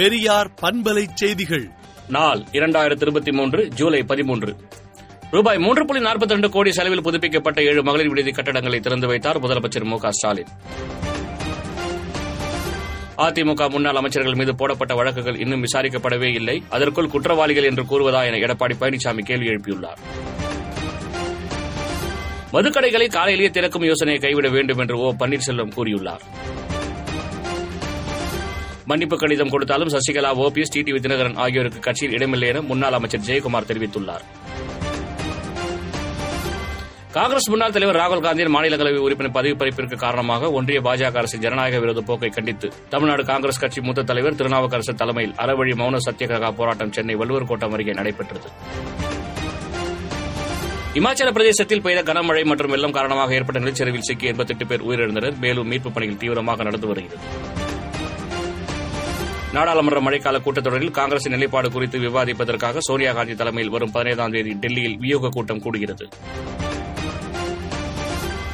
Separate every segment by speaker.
Speaker 1: பெரியார் பண்பலை செய்திகள்.
Speaker 2: நாள் இரண்டாயிரத்தி இருபத்தி மூன்று ஜூலை பதிமூன்று. ரூபாய் மூன்று புள்ளி நாற்பத்தி ரெண்டு கோடி செலவில் புதுப்பிக்கப்பட்ட ஏழு மகளிர் விடுதி கட்டடங்களை திறந்து வைத்தார் முதலமைச்சர் மு க ஸ்டாலின். அதிமுக முன்னாள் அமைச்சர்கள் மீது போடப்பட்ட வழக்குகள் இன்னும் விசாரிக்கப்படவே இல்லை. அதற்குள் குற்றவாளிகள் என்று கூறுவதா என எடப்பாடி பழனிசாமி கேள்வி எழுப்பியுள்ளார். மதுக்கடைகளை காலையிலேயே திறக்கும் யோசனையை கைவிட வேண்டும் என்று ஓ பன்னீர்செல்வம் கூறியுள்ளார். மன்னிப்பு கடிதம் கொடுத்தாலும் சசிகலா ஓபிஎஸ் டிடிவி தினகரன் ஆகியோருக்கு கட்சியில் இடமில்லை என முன்னாள் அமைச்சர் ஜெயக்குமார் தெரிவித்துள்ளார். காங்கிரஸ் முன்னாள் தலைவர் ராகுல் காந்தியின் மாநிலங்களவை உறுப்பினர் பதவி பறிப்பிற்கு காரணமாக ஒன்றிய பாஜக அரசின் ஜனநாயக விரோத போக்கை கண்டித்து தமிழ்நாடு காங்கிரஸ் கட்சி மூத்த தலைவர் திருநாவுக்கரசு தலைமையில் அறவழி மௌன சத்தியகிரக போராட்டம் சென்னை வள்ளுவர் கோட்டம் அருகே நடைபெற்றது. இமாச்சல பிரதேசத்தில் பெய்த கனமழை மற்றும் வெள்ளம் காரணமாக ஏற்பட்ட நிலச்சரிவில் சிக்கி எண்பத்தெட்டு பேர் உயிரிழந்தனர். மேலும் மீட்புப் பணிகள் தீவிரமாக நடந்து வருகிறது. நாடாளுமன்ற மழைக்கால கூட்டத்தொடரில் காங்கிரசின் நிலைப்பாடு குறித்து விவாதிப்பதற்காக சோனியா காந்தி தலைமையில் வரும் பதினைந்தாம் தேதி டெல்லியில் வியோக கூட்டம் கூடுகிறது.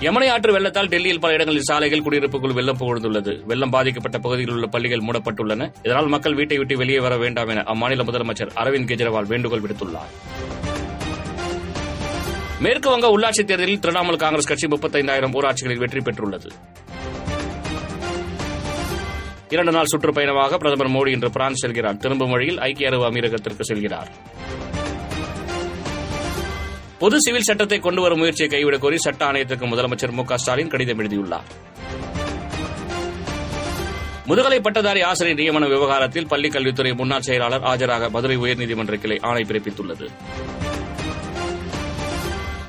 Speaker 2: யமுனை ஆற்று வெள்ளத்தால் டெல்லியில் பல இடங்களில் சாலைகள் குடியிருப்புக்குள் வெள்ளம் புகழ்ந்துள்ளது. வெள்ளம் பாதிக்கப்பட்ட பகுதியில் உள்ள பள்ளிகள் மூடப்பட்டுள்ளன. இதனால் மக்கள் வீட்டை விட்டு வெளியே வர வேண்டாம் என அம்மாநில முதலமைச்சர் அரவிந்த் கெஜ்ரிவால் வேண்டுகோள் விடுத்துள்ளார். மேற்கு வங்க உள்ளாட்சித் தேர்தலில் திரிணாமுல் காங்கிரஸ் கட்சி முப்பத்தைந்தாயிரம் ஊராட்சிகளில் வெற்றி பெற்றுள்ளது. இரண்டு நாள் சுற்றுப்பயணமாக பிரதமர் மோடி இன்று பிரான்ஸ் செல்கிறார். திரும்பும் வழியில் ஐக்கிய அரபு அமீரகத்திற்கு செல்கிறார். பொது சிவில் சட்டத்தை கொண்டு வரும் முயற்சியை கைவிடக் கோரி சட்ட ஆணையத்திற்கு முதலமைச்சர் மு க ஸ்டாலின் கடிதம் எழுதியுள்ளார். முதுகலை பட்டதாரி ஆசிரியர் நியமன விவகாரத்தில் பள்ளிக் கல்வித்துறை முன்னாள் செயலாளர் ஆஜராக மதுரை உயர்நீதிமன்ற கிளை ஆணை பிறப்பித்துள்ளது.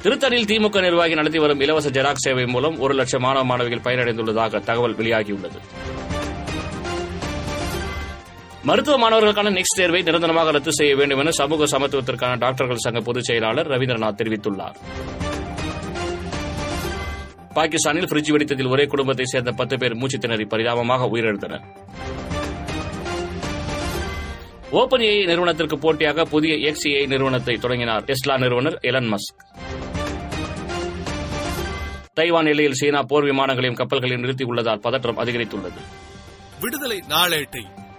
Speaker 2: திருத்தணியில் திமுக நிர்வாகி நடத்தி வரும் இலவச ஜெராக்ஸ் சேவை மூலம் ஒரு லட்சம் மாணவ மாணவிகள் பயனடைந்துள்ளதாக தகவல் வெளியாகியுள்ளது. மருத்துவ மாணவர்களுக்கான நெக்ஸ்ட் தேர்வை நிரந்தரமாக ரத்து செய்ய வேண்டும் என சமூக சமத்துவத்திற்கான டாக்டர்கள் சங்க பொதுச் செயலாளர் ரவீந்திரநாத் தெரிவித்துள்ளார். பாகிஸ்தானில் பிரிட்ஜ் வெடித்ததில் ஒரே குடும்பத்தை சேர்ந்த பத்து பேர் மூச்சு திணறி பரிதாபமாக உயிரிழந்தனர். ஓபன் ஏஐ நிறுவனத்திற்கு போட்டியாக புதிய எக்ஸ்ஏஐ நிறுவனத்தை தொடங்கினார் டெஸ்லா நிறுவனர் எலன் மஸ்க் தைவான் எல்லையில் சீனா போர் விமானங்களையும் கப்பல்களையும் நிறுத்தியுள்ளதால் பதற்றம் அதிகரித்துள்ளது.
Speaker 1: விடுதலை நாளேட்டை